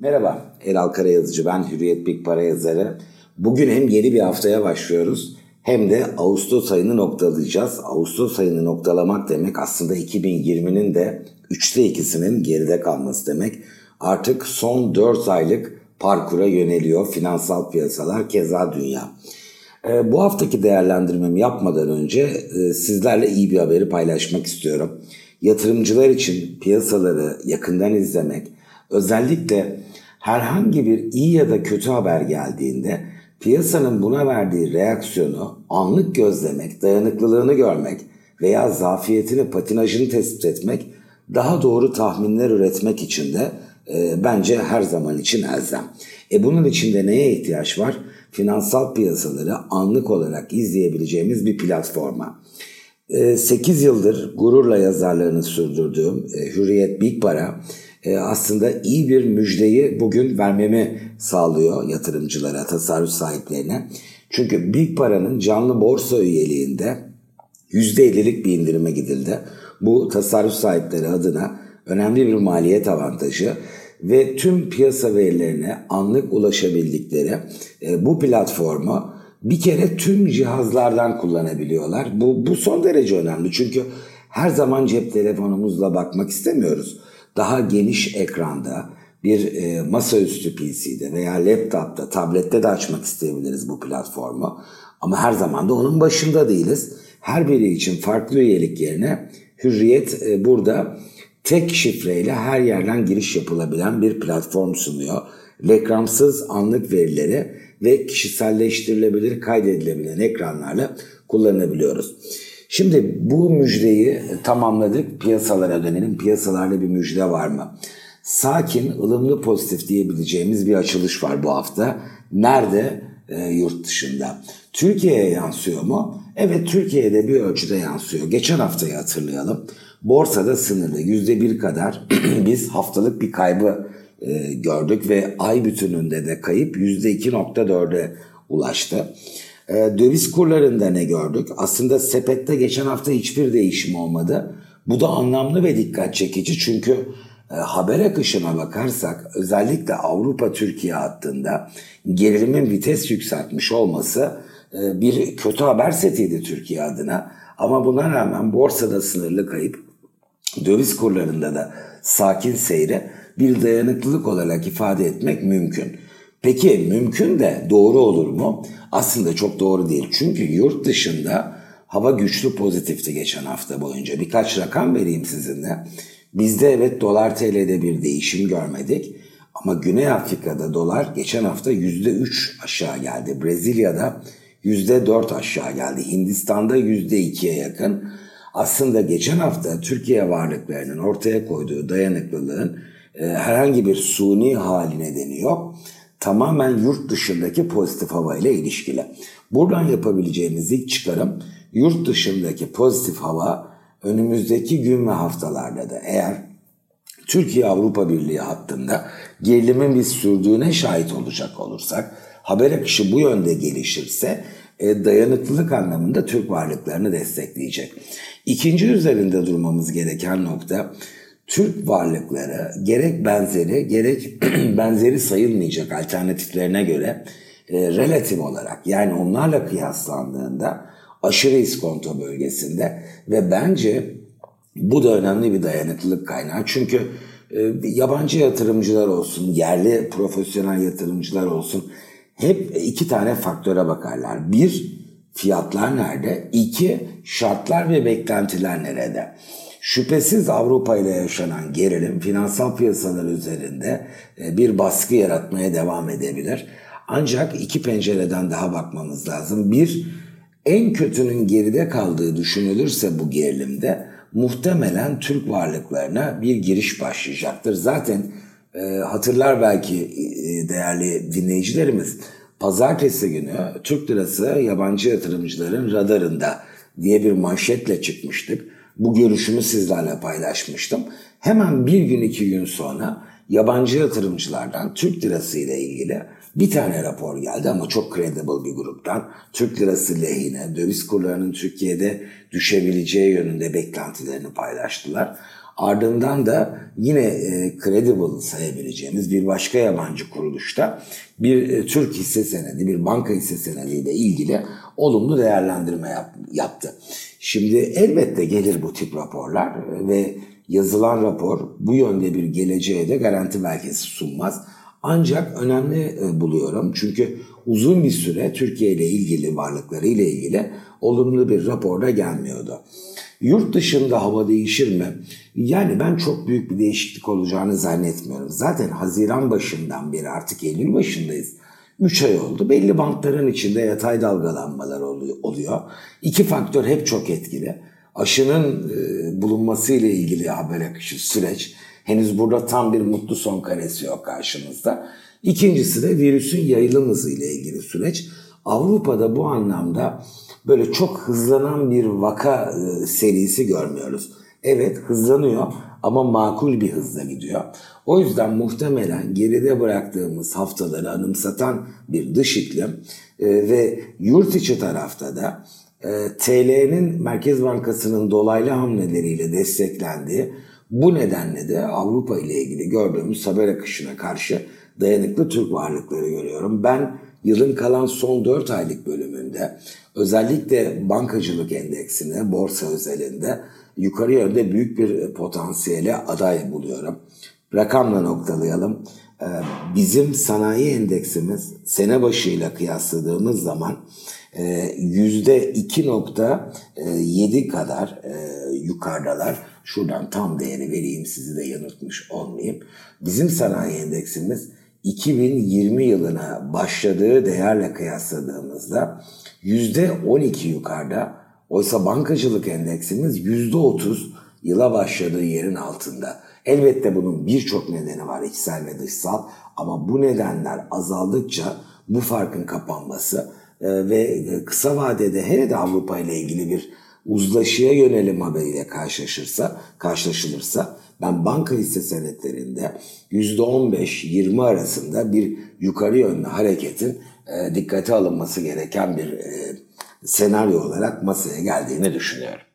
Merhaba, Elal Karayazıcı ben, Hürriyet Big Para yazarı. Bugün hem yeni bir haftaya başlıyoruz hem de Ağustos ayını noktalayacağız. Ağustos ayını noktalamak demek aslında 2020'nin de üçte ikisinin geride kalması demek. Artık son 4 aylık parkura yöneliyor finansal piyasalar keza dünya. E, bu haftaki değerlendirmemi yapmadan önce e, sizlerle iyi bir haberi paylaşmak istiyorum. Yatırımcılar için piyasaları yakından izlemek, özellikle herhangi bir iyi ya da kötü haber geldiğinde piyasanın buna verdiği reaksiyonu anlık gözlemek, dayanıklılığını görmek veya zafiyetini, patinajını tespit etmek daha doğru tahminler üretmek için de e, bence her zaman için elzem. E bunun için de neye ihtiyaç var? Finansal piyasaları anlık olarak izleyebileceğimiz bir platforma. 8 e, yıldır gururla yazarlarını sürdürdüğüm e, Hürriyet Big Para aslında iyi bir müjdeyi bugün vermemi sağlıyor yatırımcılara, tasarruf sahiplerine. Çünkü Big Para'nın canlı borsa üyeliğinde %50'lik bir indirime gidildi. Bu tasarruf sahipleri adına önemli bir maliyet avantajı ve tüm piyasa verilerine anlık ulaşabildikleri e, bu platformu bir kere tüm cihazlardan kullanabiliyorlar. Bu, bu son derece önemli çünkü her zaman cep telefonumuzla bakmak istemiyoruz daha geniş ekranda bir e, masaüstü PC'de veya laptopta, tablette de açmak isteyebiliriz bu platformu. Ama her zaman da onun başında değiliz. Her biri için farklı üyelik yerine Hürriyet e, burada tek şifreyle her yerden giriş yapılabilen bir platform sunuyor. Reklamsız anlık verileri ve kişiselleştirilebilir kaydedilebilen ekranlarla kullanabiliyoruz. Şimdi bu müjdeyi tamamladık. Piyasalara dönelim. Piyasalarda bir müjde var mı? Sakin, ılımlı, pozitif diyebileceğimiz bir açılış var bu hafta. Nerede? E, yurt dışında. Türkiye'ye yansıyor mu? Evet Türkiye'de bir ölçüde yansıyor. Geçen haftayı hatırlayalım. Borsada sınırlı yüzde bir kadar biz haftalık bir kaybı e, gördük ve ay bütününde de kayıp yüzde iki nokta dörde ulaştı. E, döviz kurlarında ne gördük? Aslında sepette geçen hafta hiçbir değişim olmadı. Bu da anlamlı ve dikkat çekici çünkü e, haber akışına bakarsak özellikle Avrupa-Türkiye hattında gerilimin vites yükseltmiş olması e, bir kötü haber setiydi Türkiye adına. Ama buna rağmen borsada sınırlı kayıp, döviz kurlarında da sakin seyre bir dayanıklılık olarak ifade etmek mümkün. Peki mümkün de doğru olur mu? Aslında çok doğru değil. Çünkü yurt dışında hava güçlü pozitifti geçen hafta boyunca. Birkaç rakam vereyim sizinle. Bizde evet dolar TL'de bir değişim görmedik. Ama Güney Afrika'da dolar geçen hafta %3 aşağı geldi. Brezilya'da %4 aşağı geldi. Hindistan'da %2'ye yakın. Aslında geçen hafta Türkiye varlıklarının ortaya koyduğu dayanıklılığın e, herhangi bir suni hali nedeni yok tamamen yurt dışındaki pozitif hava ile ilişkili. Buradan yapabileceğimiz ilk çıkarım yurt dışındaki pozitif hava önümüzdeki gün ve haftalarda da eğer Türkiye Avrupa Birliği hattında gerilimin biz sürdüğüne şahit olacak olursak, haber akışı bu yönde gelişirse e, dayanıklılık anlamında Türk varlıklarını destekleyecek. İkinci üzerinde durmamız gereken nokta Türk varlıkları gerek benzeri gerek benzeri sayılmayacak alternatiflerine göre e, relatif olarak yani onlarla kıyaslandığında aşırı iskonto bölgesinde ve bence bu da önemli bir dayanıklılık kaynağı. Çünkü e, yabancı yatırımcılar olsun, yerli profesyonel yatırımcılar olsun hep iki tane faktöre bakarlar. Bir, fiyatlar nerede? İki, şartlar ve beklentiler nerede? Şüphesiz Avrupa ile yaşanan gerilim finansal piyasalar üzerinde e, bir baskı yaratmaya devam edebilir. Ancak iki pencereden daha bakmamız lazım. Bir, en kötünün geride kaldığı düşünülürse bu gerilimde muhtemelen Türk varlıklarına bir giriş başlayacaktır. Zaten e, hatırlar belki e, değerli dinleyicilerimiz pazartesi günü Türk lirası yabancı yatırımcıların radarında diye bir manşetle çıkmıştık bu görüşümü sizlerle paylaşmıştım. Hemen bir gün iki gün sonra yabancı yatırımcılardan Türk lirası ile ilgili bir tane rapor geldi ama çok credible bir gruptan. Türk lirası lehine döviz kurlarının Türkiye'de düşebileceği yönünde beklentilerini paylaştılar. Ardından da yine e, credible sayabileceğimiz bir başka yabancı kuruluşta bir e, Türk hisse senedi, bir banka hisse senediyle ilgili olumlu değerlendirme yap, yaptı. Şimdi elbette gelir bu tip raporlar ve yazılan rapor bu yönde bir geleceğe de garanti belgesi sunmaz. Ancak önemli e, buluyorum çünkü uzun bir süre Türkiye ile ilgili varlıkları ile ilgili olumlu bir raporda gelmiyordu. Yurt dışında hava değişir mi? Yani ben çok büyük bir değişiklik olacağını zannetmiyorum. Zaten Haziran başından beri artık Eylül başındayız. 3 ay oldu. Belli bantların içinde yatay dalgalanmalar oluyor. İki faktör hep çok etkili. Aşının e, bulunması ile ilgili haber akışı süreç. Henüz burada tam bir mutlu son karesi yok karşımızda. İkincisi de virüsün yayılım hızı ile ilgili süreç. Avrupa'da bu anlamda böyle çok hızlanan bir vaka e, serisi görmüyoruz. Evet hızlanıyor ama makul bir hızla gidiyor. O yüzden muhtemelen geride bıraktığımız haftaları anımsatan bir dış iklim e, ve yurt içi tarafta da e, TL'nin Merkez Bankası'nın dolaylı hamleleriyle desteklendiği bu nedenle de Avrupa ile ilgili gördüğümüz haber akışına karşı dayanıklı Türk varlıkları görüyorum. Ben yılın kalan son 4 aylık bölümünde özellikle bankacılık endeksini borsa özelinde yukarı yönde büyük bir potansiyele aday buluyorum. Rakamla noktalayalım. Ee, bizim sanayi endeksimiz sene başıyla kıyasladığımız zaman %2.7 e, kadar e, yukarıdalar. Şuradan tam değeri vereyim sizi de yanıltmış olmayayım. Bizim sanayi endeksimiz 2020 yılına başladığı değerle kıyasladığımızda %12 yukarıda. Oysa bankacılık endeksimiz %30 yıla başladığı yerin altında. Elbette bunun birçok nedeni var içsel ve dışsal ama bu nedenler azaldıkça bu farkın kapanması e, ve kısa vadede hele de Avrupa ile ilgili bir uzlaşıya yönelim haberiyle karşılaşırsa, karşılaşılırsa ben banka hisse senetlerinde %15-20 arasında bir yukarı yönlü hareketin e, dikkate alınması gereken bir e, senaryo olarak masaya geldiğini düşünüyorum.